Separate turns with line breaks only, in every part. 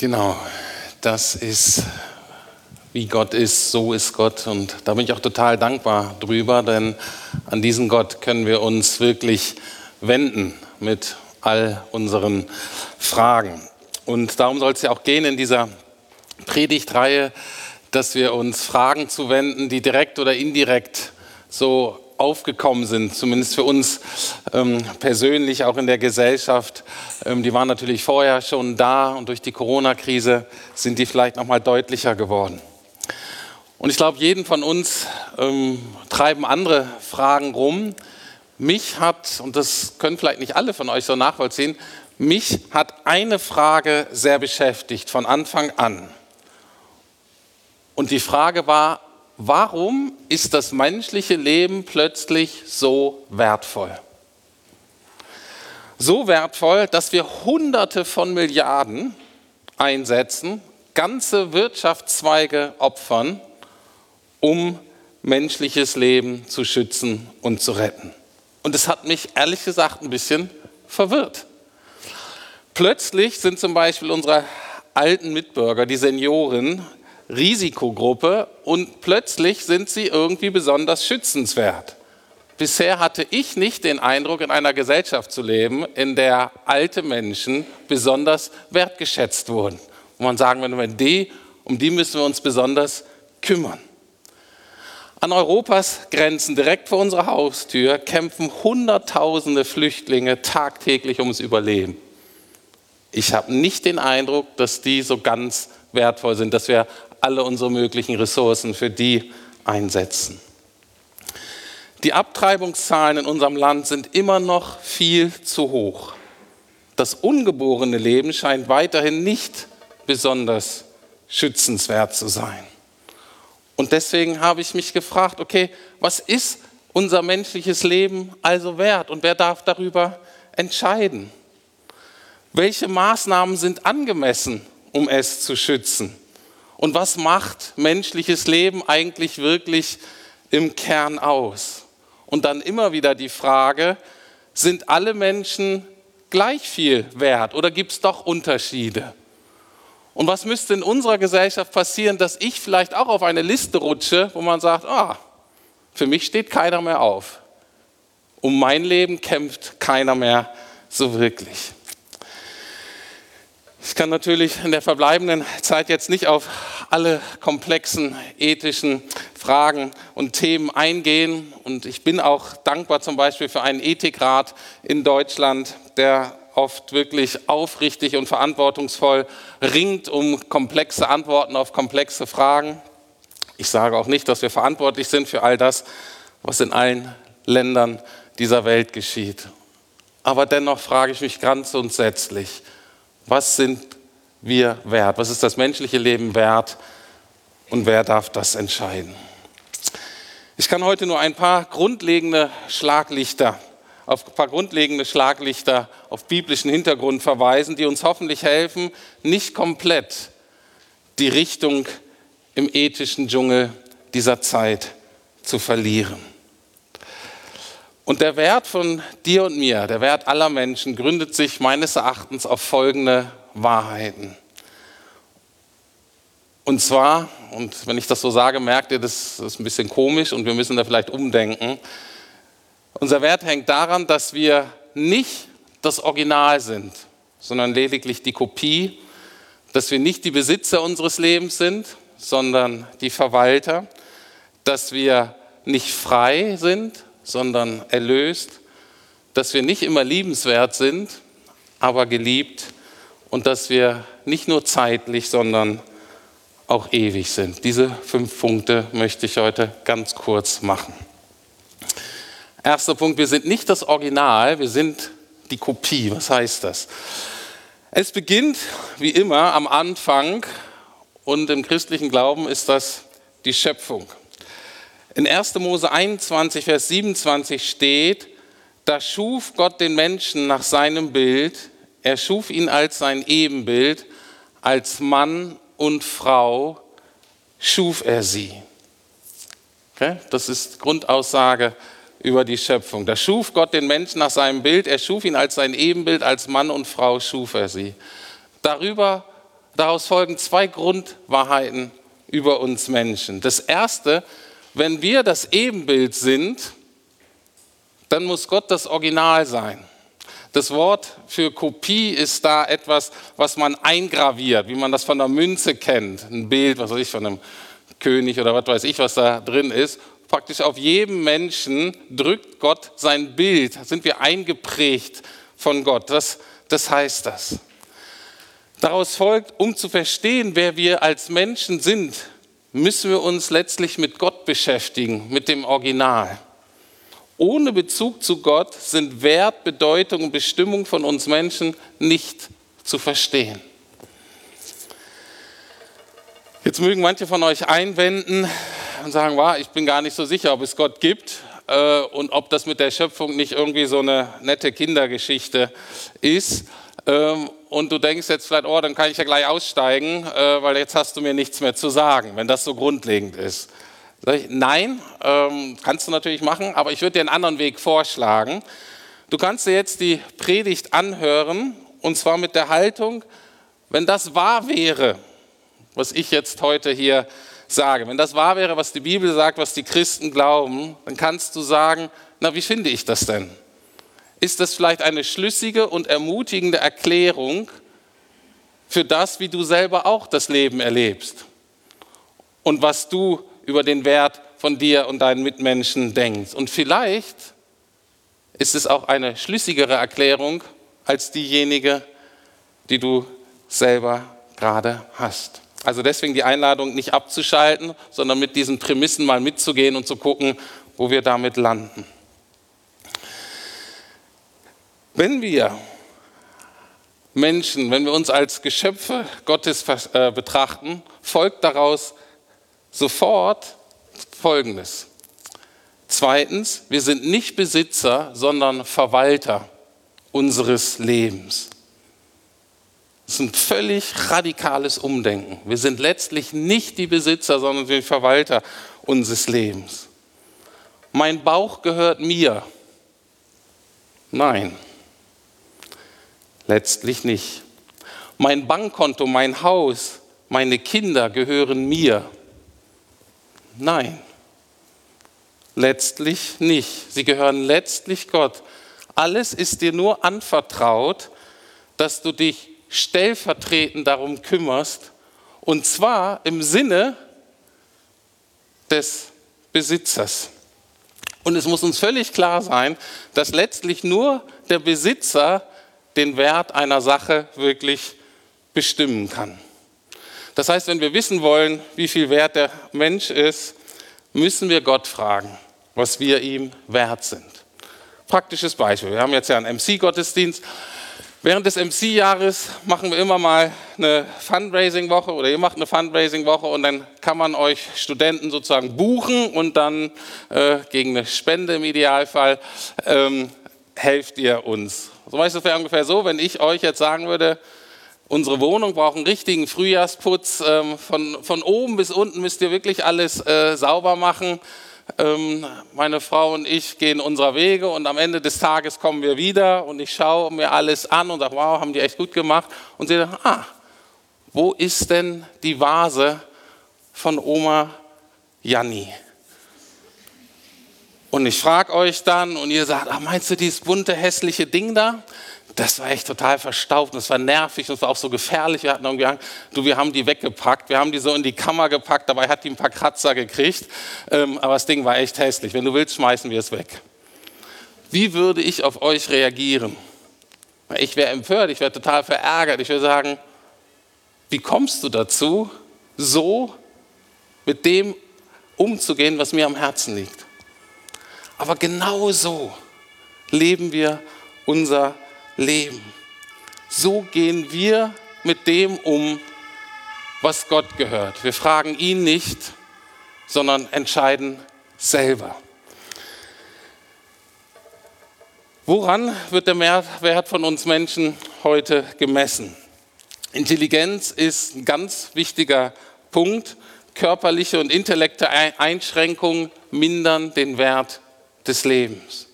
Genau, das ist, wie Gott ist, so ist Gott. Und da bin ich auch total dankbar drüber, denn an diesen Gott können wir uns wirklich wenden mit all unseren Fragen. Und darum soll es ja auch gehen in dieser Predigtreihe, dass wir uns Fragen zuwenden, die direkt oder indirekt so aufgekommen sind, zumindest für uns ähm, persönlich, auch in der Gesellschaft. Ähm, die waren natürlich vorher schon da und durch die Corona-Krise sind die vielleicht noch mal deutlicher geworden. Und ich glaube, jeden von uns ähm, treiben andere Fragen rum. Mich hat, und das können vielleicht nicht alle von euch so nachvollziehen, mich hat eine Frage sehr beschäftigt von Anfang an. Und die Frage war, warum ist das menschliche Leben plötzlich so wertvoll? So wertvoll, dass wir Hunderte von Milliarden einsetzen, ganze Wirtschaftszweige opfern, um menschliches Leben zu schützen und zu retten. Und es hat mich ehrlich gesagt ein bisschen verwirrt. Plötzlich sind zum Beispiel unsere alten Mitbürger, die Senioren, Risikogruppe und plötzlich sind sie irgendwie besonders schützenswert. Bisher hatte ich nicht den Eindruck, in einer Gesellschaft zu leben, in der alte Menschen besonders wertgeschätzt wurden. Wo man sagen würde, die, um die müssen wir uns besonders kümmern. An Europas Grenzen, direkt vor unserer Haustür, kämpfen Hunderttausende Flüchtlinge tagtäglich ums Überleben. Ich habe nicht den Eindruck, dass die so ganz wertvoll sind, dass wir alle unsere möglichen Ressourcen für die einsetzen. Die Abtreibungszahlen in unserem Land sind immer noch viel zu hoch. Das ungeborene Leben scheint weiterhin nicht besonders schützenswert zu sein. Und deswegen habe ich mich gefragt, okay, was ist unser menschliches Leben also wert und wer darf darüber entscheiden? Welche Maßnahmen sind angemessen, um es zu schützen? Und was macht menschliches Leben eigentlich wirklich im Kern aus? Und dann immer wieder die Frage, sind alle Menschen gleich viel wert oder gibt es doch Unterschiede? Und was müsste in unserer Gesellschaft passieren, dass ich vielleicht auch auf eine Liste rutsche, wo man sagt, ah, für mich steht keiner mehr auf. Um mein Leben kämpft keiner mehr so wirklich. Ich kann natürlich in der verbleibenden Zeit jetzt nicht auf alle komplexen ethischen Fragen und Themen eingehen. Und ich bin auch dankbar zum Beispiel für einen Ethikrat in Deutschland, der oft wirklich aufrichtig und verantwortungsvoll ringt um komplexe Antworten auf komplexe Fragen. Ich sage auch nicht, dass wir verantwortlich sind für all das, was in allen Ländern dieser Welt geschieht. Aber dennoch frage ich mich ganz grundsätzlich, was sind wir wert? Was ist das menschliche Leben wert? Und wer darf das entscheiden? Ich kann heute nur ein paar grundlegende Schlaglichter auf ein paar grundlegende Schlaglichter auf biblischen Hintergrund verweisen, die uns hoffentlich helfen, nicht komplett die Richtung im ethischen Dschungel dieser Zeit zu verlieren. Und der Wert von dir und mir, der Wert aller Menschen, gründet sich meines Erachtens auf folgende Wahrheiten. Und zwar, und wenn ich das so sage, merkt ihr, das ist ein bisschen komisch und wir müssen da vielleicht umdenken. Unser Wert hängt daran, dass wir nicht das Original sind, sondern lediglich die Kopie, dass wir nicht die Besitzer unseres Lebens sind, sondern die Verwalter, dass wir nicht frei sind, sondern erlöst, dass wir nicht immer liebenswert sind, aber geliebt und dass wir nicht nur zeitlich, sondern auch ewig sind. Diese fünf Punkte möchte ich heute ganz kurz machen. Erster Punkt, wir sind nicht das Original, wir sind die Kopie. Was heißt das? Es beginnt wie immer am Anfang und im christlichen Glauben ist das die Schöpfung. In 1. Mose 21, Vers 27 steht, da schuf Gott den Menschen nach seinem Bild, er schuf ihn als sein Ebenbild, als Mann und Frau schuf er sie. Okay? Das ist Grundaussage über die Schöpfung. Da schuf Gott den Menschen nach seinem Bild, er schuf ihn als sein Ebenbild, als Mann und Frau schuf er sie. Darüber, daraus folgen zwei Grundwahrheiten über uns Menschen. Das erste, wenn wir das Ebenbild sind, dann muss Gott das Original sein. Das Wort für Kopie ist da etwas, was man eingraviert, wie man das von der Münze kennt. Ein Bild, was weiß ich, von einem König oder was weiß ich, was da drin ist. Praktisch auf jedem Menschen drückt Gott sein Bild. Sind wir eingeprägt von Gott. Das, das heißt das. Daraus folgt, um zu verstehen, wer wir als Menschen sind, müssen wir uns letztlich mit Gott beschäftigen, mit dem Original. Ohne Bezug zu Gott sind Wert, Bedeutung und Bestimmung von uns Menschen nicht zu verstehen. Jetzt mögen manche von euch einwenden und sagen, wow, ich bin gar nicht so sicher, ob es Gott gibt äh, und ob das mit der Schöpfung nicht irgendwie so eine nette Kindergeschichte ist. Ähm, und du denkst jetzt vielleicht, oh, dann kann ich ja gleich aussteigen, äh, weil jetzt hast du mir nichts mehr zu sagen, wenn das so grundlegend ist. Ich, nein, ähm, kannst du natürlich machen, aber ich würde dir einen anderen Weg vorschlagen. Du kannst dir jetzt die Predigt anhören und zwar mit der Haltung, wenn das wahr wäre, was ich jetzt heute hier sage, wenn das wahr wäre, was die Bibel sagt, was die Christen glauben, dann kannst du sagen, na, wie finde ich das denn? Ist das vielleicht eine schlüssige und ermutigende Erklärung für das, wie du selber auch das Leben erlebst und was du über den Wert von dir und deinen Mitmenschen denkst. Und vielleicht ist es auch eine schlüssigere Erklärung als diejenige, die du selber gerade hast. Also deswegen die Einladung, nicht abzuschalten, sondern mit diesen Prämissen mal mitzugehen und zu gucken, wo wir damit landen. Wenn wir Menschen, wenn wir uns als Geschöpfe Gottes äh, betrachten, folgt daraus sofort Folgendes. Zweitens, wir sind nicht Besitzer, sondern Verwalter unseres Lebens. Das ist ein völlig radikales Umdenken. Wir sind letztlich nicht die Besitzer, sondern die Verwalter unseres Lebens. Mein Bauch gehört mir. Nein, Letztlich nicht. Mein Bankkonto, mein Haus, meine Kinder gehören mir. Nein, letztlich nicht. Sie gehören letztlich Gott. Alles ist dir nur anvertraut, dass du dich stellvertretend darum kümmerst, und zwar im Sinne des Besitzers. Und es muss uns völlig klar sein, dass letztlich nur der Besitzer den Wert einer Sache wirklich bestimmen kann. Das heißt, wenn wir wissen wollen, wie viel wert der Mensch ist, müssen wir Gott fragen, was wir ihm wert sind. Praktisches Beispiel. Wir haben jetzt ja einen MC-Gottesdienst. Während des MC-Jahres machen wir immer mal eine Fundraising-Woche oder ihr macht eine Fundraising-Woche und dann kann man euch Studenten sozusagen buchen und dann äh, gegen eine Spende im Idealfall ähm, helft ihr uns. So weißt du ungefähr so, wenn ich euch jetzt sagen würde, unsere Wohnung braucht einen richtigen Frühjahrsputz, ähm, von, von oben bis unten müsst ihr wirklich alles äh, sauber machen. Ähm, meine Frau und ich gehen unserer Wege und am Ende des Tages kommen wir wieder und ich schaue mir alles an und sage, wow, haben die echt gut gemacht. Und sie sagen, ah, wo ist denn die Vase von Oma Janni? Und ich frage euch dann und ihr sagt, ach, meinst du dieses bunte, hässliche Ding da? Das war echt total verstaubt und es war nervig und es war auch so gefährlich. Wir hatten irgendwie Angst, du, wir haben die weggepackt, wir haben die so in die Kammer gepackt, dabei hat die ein paar Kratzer gekriegt, ähm, aber das Ding war echt hässlich. Wenn du willst, schmeißen wir es weg. Wie würde ich auf euch reagieren? Ich wäre empört, ich wäre total verärgert. Ich würde sagen, wie kommst du dazu, so mit dem umzugehen, was mir am Herzen liegt? Aber genau so leben wir unser Leben. So gehen wir mit dem um, was Gott gehört. Wir fragen ihn nicht, sondern entscheiden selber. Woran wird der Mehrwert von uns Menschen heute gemessen? Intelligenz ist ein ganz wichtiger Punkt. Körperliche und intellektuelle Einschränkungen mindern den Wert des Lebens.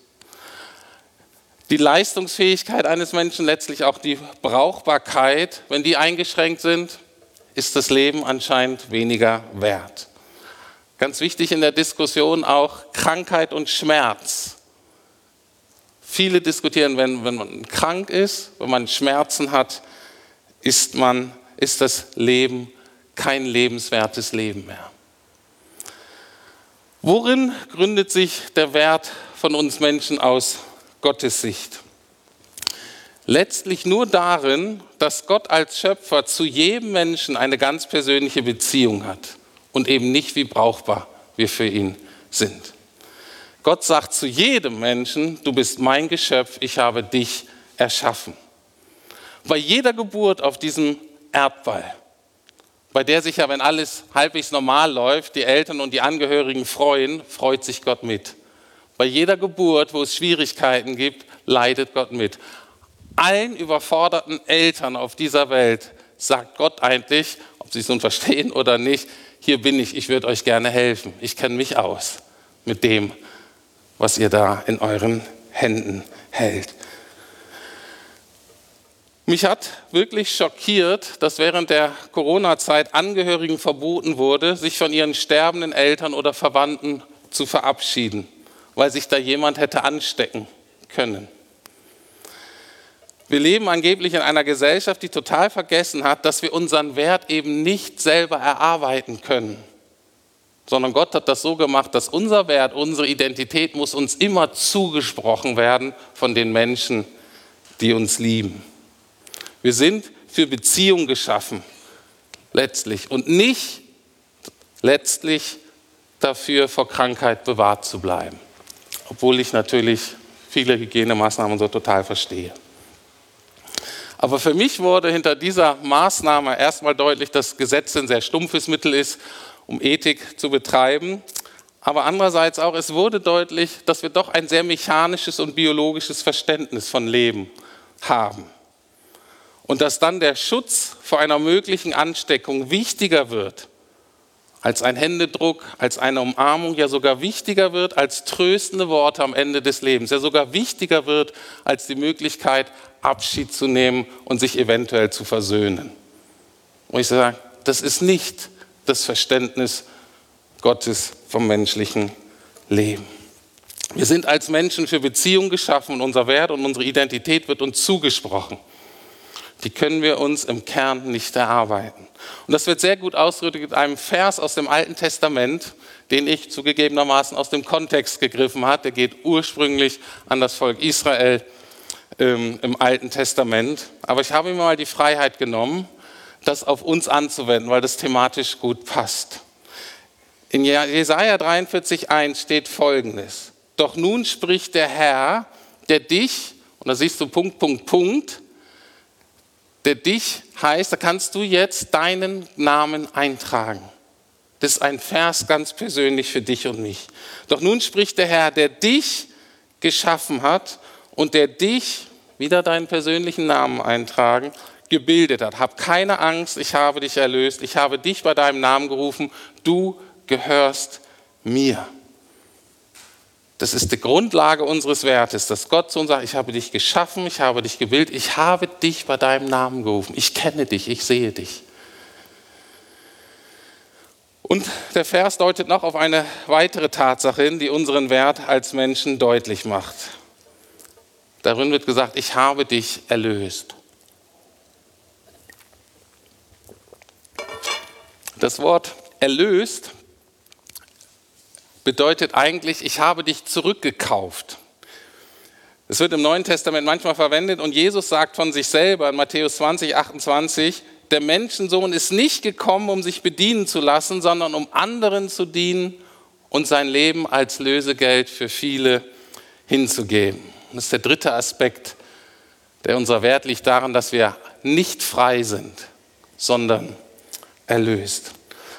Die Leistungsfähigkeit eines Menschen, letztlich auch die Brauchbarkeit, wenn die eingeschränkt sind, ist das Leben anscheinend weniger wert. Ganz wichtig in der Diskussion auch Krankheit und Schmerz. Viele diskutieren, wenn, wenn man krank ist, wenn man Schmerzen hat, ist, man, ist das Leben kein lebenswertes Leben mehr. Worin gründet sich der Wert von uns Menschen aus Gottes Sicht? Letztlich nur darin, dass Gott als Schöpfer zu jedem Menschen eine ganz persönliche Beziehung hat und eben nicht, wie brauchbar wir für ihn sind. Gott sagt zu jedem Menschen, du bist mein Geschöpf, ich habe dich erschaffen. Bei jeder Geburt auf diesem Erdball bei der sich ja, wenn alles halbwegs normal läuft, die Eltern und die Angehörigen freuen, freut sich Gott mit. Bei jeder Geburt, wo es Schwierigkeiten gibt, leidet Gott mit. Allen überforderten Eltern auf dieser Welt sagt Gott eigentlich, ob sie es nun verstehen oder nicht, hier bin ich, ich würde euch gerne helfen. Ich kenne mich aus mit dem, was ihr da in euren Händen hält. Mich hat wirklich schockiert, dass während der Corona-Zeit Angehörigen verboten wurde, sich von ihren sterbenden Eltern oder Verwandten zu verabschieden, weil sich da jemand hätte anstecken können. Wir leben angeblich in einer Gesellschaft, die total vergessen hat, dass wir unseren Wert eben nicht selber erarbeiten können, sondern Gott hat das so gemacht, dass unser Wert, unsere Identität muss uns immer zugesprochen werden von den Menschen, die uns lieben. Wir sind für Beziehung geschaffen, letztlich. Und nicht letztlich dafür, vor Krankheit bewahrt zu bleiben. Obwohl ich natürlich viele Hygienemaßnahmen so total verstehe. Aber für mich wurde hinter dieser Maßnahme erstmal deutlich, dass Gesetz ein sehr stumpfes Mittel ist, um Ethik zu betreiben. Aber andererseits auch, es wurde deutlich, dass wir doch ein sehr mechanisches und biologisches Verständnis von Leben haben und dass dann der Schutz vor einer möglichen Ansteckung wichtiger wird als ein Händedruck, als eine Umarmung, ja sogar wichtiger wird als tröstende Worte am Ende des Lebens, ja sogar wichtiger wird als die Möglichkeit, Abschied zu nehmen und sich eventuell zu versöhnen. Und ich sage, das ist nicht das Verständnis Gottes vom menschlichen Leben. Wir sind als Menschen für Beziehung geschaffen und unser Wert und unsere Identität wird uns zugesprochen die können wir uns im Kern nicht erarbeiten. Und das wird sehr gut ausgedrückt in einem Vers aus dem Alten Testament, den ich zugegebenermaßen aus dem Kontext gegriffen habe. Der geht ursprünglich an das Volk Israel ähm, im Alten Testament. Aber ich habe mir mal die Freiheit genommen, das auf uns anzuwenden, weil das thematisch gut passt. In Jesaja 43,1 steht folgendes: Doch nun spricht der Herr, der dich, und da siehst du Punkt, Punkt, Punkt, der dich heißt, da kannst du jetzt deinen Namen eintragen. Das ist ein Vers ganz persönlich für dich und mich. Doch nun spricht der Herr, der dich geschaffen hat und der dich, wieder deinen persönlichen Namen eintragen, gebildet hat. Hab keine Angst, ich habe dich erlöst, ich habe dich bei deinem Namen gerufen, du gehörst mir. Das ist die Grundlage unseres Wertes, dass Gott zu uns sagt, ich habe dich geschaffen, ich habe dich gebildet, ich habe dich bei deinem Namen gerufen, ich kenne dich, ich sehe dich. Und der Vers deutet noch auf eine weitere Tatsache hin, die unseren Wert als Menschen deutlich macht. Darin wird gesagt, ich habe dich erlöst. Das Wort erlöst bedeutet eigentlich, ich habe dich zurückgekauft. Es wird im Neuen Testament manchmal verwendet und Jesus sagt von sich selber in Matthäus 20, 28, der Menschensohn ist nicht gekommen, um sich bedienen zu lassen, sondern um anderen zu dienen und sein Leben als Lösegeld für viele hinzugeben. Das ist der dritte Aspekt, der unser Wert liegt daran, dass wir nicht frei sind, sondern erlöst.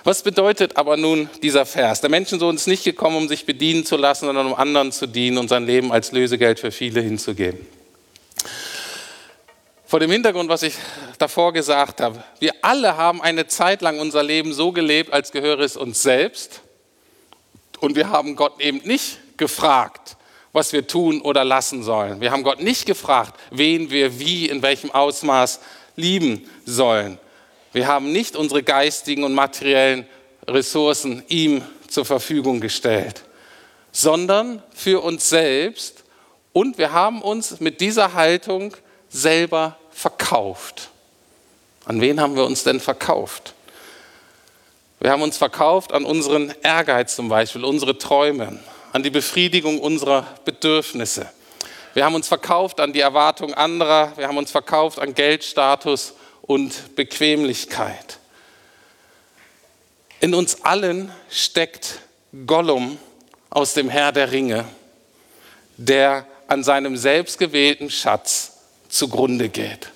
Was bedeutet aber nun dieser Vers? Der Menschensohn ist nicht gekommen, um sich bedienen zu lassen, sondern um anderen zu dienen und sein Leben als Lösegeld für viele hinzugeben. Vor dem Hintergrund, was ich davor gesagt habe, wir alle haben eine Zeit lang unser Leben so gelebt, als gehöre es uns selbst. Und wir haben Gott eben nicht gefragt, was wir tun oder lassen sollen. Wir haben Gott nicht gefragt, wen wir wie, in welchem Ausmaß lieben sollen. Wir haben nicht unsere geistigen und materiellen Ressourcen ihm zur Verfügung gestellt, sondern für uns selbst und wir haben uns mit dieser Haltung selber verkauft. An wen haben wir uns denn verkauft? Wir haben uns verkauft an unseren Ehrgeiz zum Beispiel, unsere Träume, an die Befriedigung unserer Bedürfnisse. Wir haben uns verkauft an die Erwartung anderer, wir haben uns verkauft an Geldstatus und Bequemlichkeit. In uns allen steckt Gollum aus dem Herr der Ringe, der an seinem selbstgewählten Schatz zugrunde geht,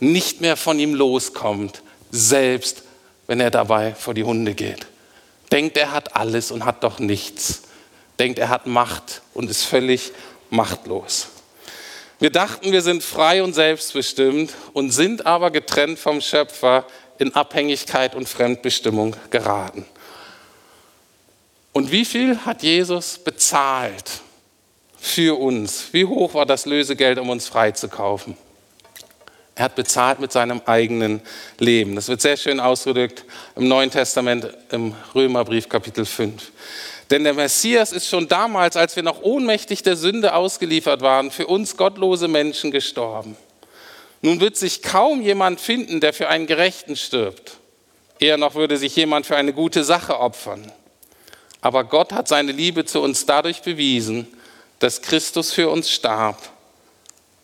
nicht mehr von ihm loskommt, selbst wenn er dabei vor die Hunde geht. Denkt, er hat alles und hat doch nichts. Denkt, er hat Macht und ist völlig machtlos. Wir dachten, wir sind frei und selbstbestimmt und sind aber getrennt vom Schöpfer in Abhängigkeit und Fremdbestimmung geraten. Und wie viel hat Jesus bezahlt für uns? Wie hoch war das Lösegeld, um uns freizukaufen? Er hat bezahlt mit seinem eigenen Leben. Das wird sehr schön ausgedrückt im Neuen Testament im Römerbrief Kapitel 5. Denn der Messias ist schon damals, als wir noch ohnmächtig der Sünde ausgeliefert waren, für uns gottlose Menschen gestorben. Nun wird sich kaum jemand finden, der für einen Gerechten stirbt. Eher noch würde sich jemand für eine gute Sache opfern. Aber Gott hat seine Liebe zu uns dadurch bewiesen, dass Christus für uns starb,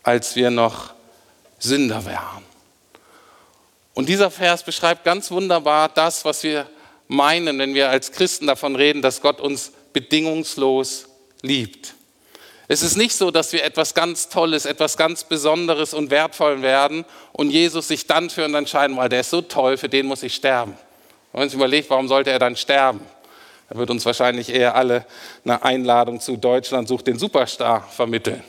als wir noch Sünder wären. Und dieser Vers beschreibt ganz wunderbar das, was wir meinen, wenn wir als Christen davon reden, dass Gott uns bedingungslos liebt. Es ist nicht so, dass wir etwas ganz Tolles, etwas ganz Besonderes und Wertvolles werden und Jesus sich dann für uns entscheiden, weil der ist so toll, für den muss ich sterben. Und wenn sich überlegt, warum sollte er dann sterben? Er wird uns wahrscheinlich eher alle eine Einladung zu Deutschland sucht den Superstar vermitteln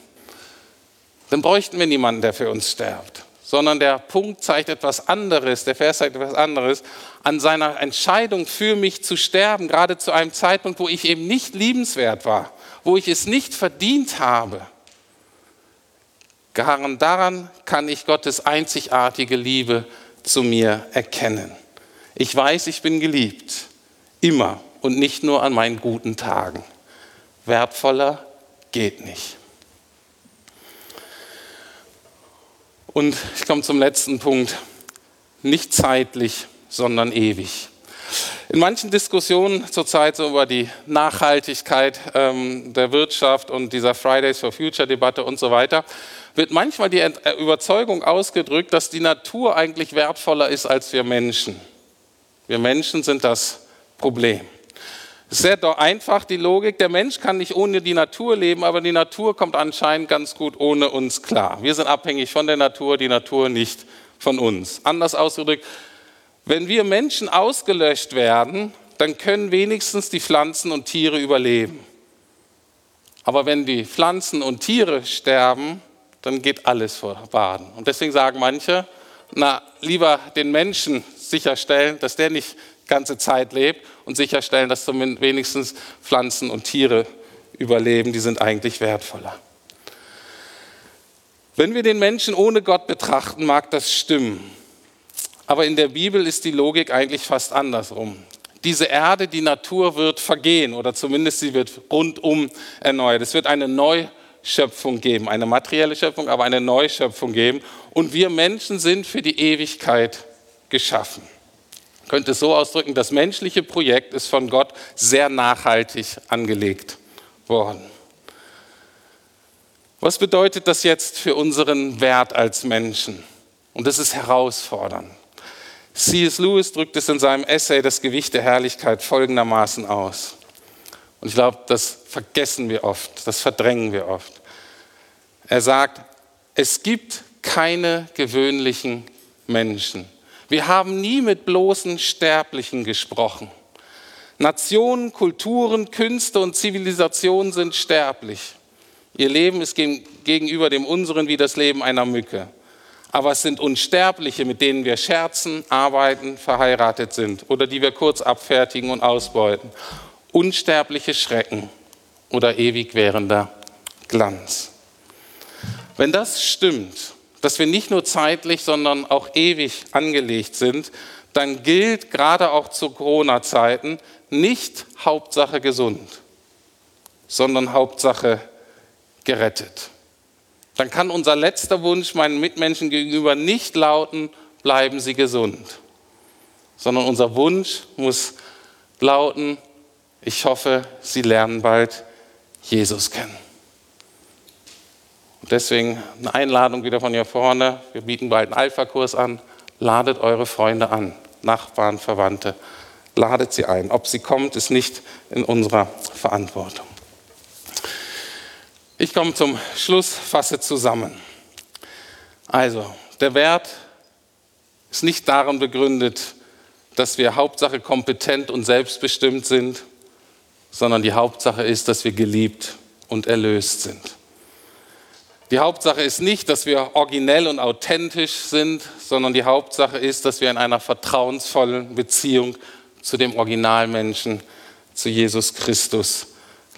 dann bräuchten wir niemanden, der für uns stirbt. Sondern der Punkt zeigt etwas anderes, der Vers zeigt etwas anderes. An seiner Entscheidung für mich zu sterben, gerade zu einem Zeitpunkt, wo ich eben nicht liebenswert war, wo ich es nicht verdient habe. Daran kann ich Gottes einzigartige Liebe zu mir erkennen. Ich weiß, ich bin geliebt, immer und nicht nur an meinen guten Tagen. Wertvoller geht nicht. Und ich komme zum letzten Punkt. Nicht zeitlich, sondern ewig. In manchen Diskussionen zurzeit so über die Nachhaltigkeit ähm, der Wirtschaft und dieser Fridays for Future Debatte und so weiter, wird manchmal die äh, Überzeugung ausgedrückt, dass die Natur eigentlich wertvoller ist als wir Menschen. Wir Menschen sind das Problem. Sehr einfach die Logik, der Mensch kann nicht ohne die Natur leben, aber die Natur kommt anscheinend ganz gut ohne uns klar. Wir sind abhängig von der Natur, die Natur nicht von uns. Anders ausgedrückt, wenn wir Menschen ausgelöscht werden, dann können wenigstens die Pflanzen und Tiere überleben. Aber wenn die Pflanzen und Tiere sterben, dann geht alles vor Baden. Und deswegen sagen manche, na, lieber den Menschen sicherstellen, dass der nicht ganze Zeit lebt und sicherstellen, dass zumindest wenigstens Pflanzen und Tiere überleben, die sind eigentlich wertvoller. Wenn wir den Menschen ohne Gott betrachten, mag das stimmen. Aber in der Bibel ist die Logik eigentlich fast andersrum. Diese Erde, die Natur wird vergehen oder zumindest sie wird rundum erneuert. Es wird eine Neuschöpfung geben, eine materielle Schöpfung, aber eine Neuschöpfung geben. Und wir Menschen sind für die Ewigkeit geschaffen könnte es so ausdrücken, das menschliche Projekt ist von Gott sehr nachhaltig angelegt worden. Was bedeutet das jetzt für unseren Wert als Menschen? Und das ist herausfordernd. C.S. Lewis drückt es in seinem Essay Das Gewicht der Herrlichkeit folgendermaßen aus. Und ich glaube, das vergessen wir oft, das verdrängen wir oft. Er sagt, es gibt keine gewöhnlichen Menschen. Wir haben nie mit bloßen Sterblichen gesprochen. Nationen, Kulturen, Künste und Zivilisationen sind sterblich. Ihr Leben ist gegenüber dem unseren wie das Leben einer Mücke. Aber es sind Unsterbliche, mit denen wir scherzen, arbeiten, verheiratet sind oder die wir kurz abfertigen und ausbeuten. Unsterbliche Schrecken oder ewig währender Glanz. Wenn das stimmt, dass wir nicht nur zeitlich, sondern auch ewig angelegt sind, dann gilt gerade auch zu Corona-Zeiten nicht Hauptsache gesund, sondern Hauptsache gerettet. Dann kann unser letzter Wunsch meinen Mitmenschen gegenüber nicht lauten, bleiben Sie gesund, sondern unser Wunsch muss lauten, ich hoffe, Sie lernen bald Jesus kennen. Deswegen eine Einladung wieder von hier vorne. Wir bieten bald einen Alpha-Kurs an. Ladet eure Freunde an, Nachbarn, Verwandte. Ladet sie ein. Ob sie kommt, ist nicht in unserer Verantwortung. Ich komme zum Schluss, fasse zusammen. Also, der Wert ist nicht darin begründet, dass wir Hauptsache kompetent und selbstbestimmt sind, sondern die Hauptsache ist, dass wir geliebt und erlöst sind. Die Hauptsache ist nicht, dass wir originell und authentisch sind, sondern die Hauptsache ist, dass wir in einer vertrauensvollen Beziehung zu dem Originalmenschen, zu Jesus Christus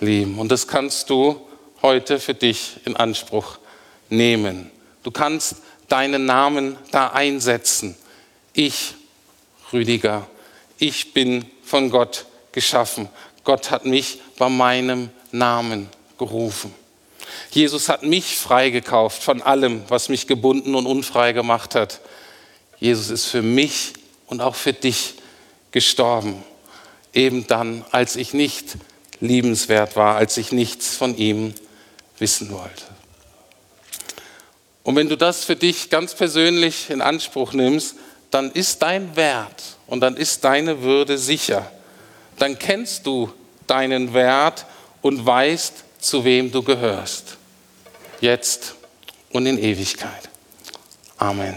leben. Und das kannst du heute für dich in Anspruch nehmen. Du kannst deinen Namen da einsetzen. Ich, Rüdiger, ich bin von Gott geschaffen. Gott hat mich bei meinem Namen gerufen. Jesus hat mich freigekauft von allem, was mich gebunden und unfrei gemacht hat. Jesus ist für mich und auch für dich gestorben. Eben dann, als ich nicht liebenswert war, als ich nichts von ihm wissen wollte. Und wenn du das für dich ganz persönlich in Anspruch nimmst, dann ist dein Wert und dann ist deine Würde sicher. Dann kennst du deinen Wert und weißt, zu wem du gehörst. Jetzt und in Ewigkeit. Amen.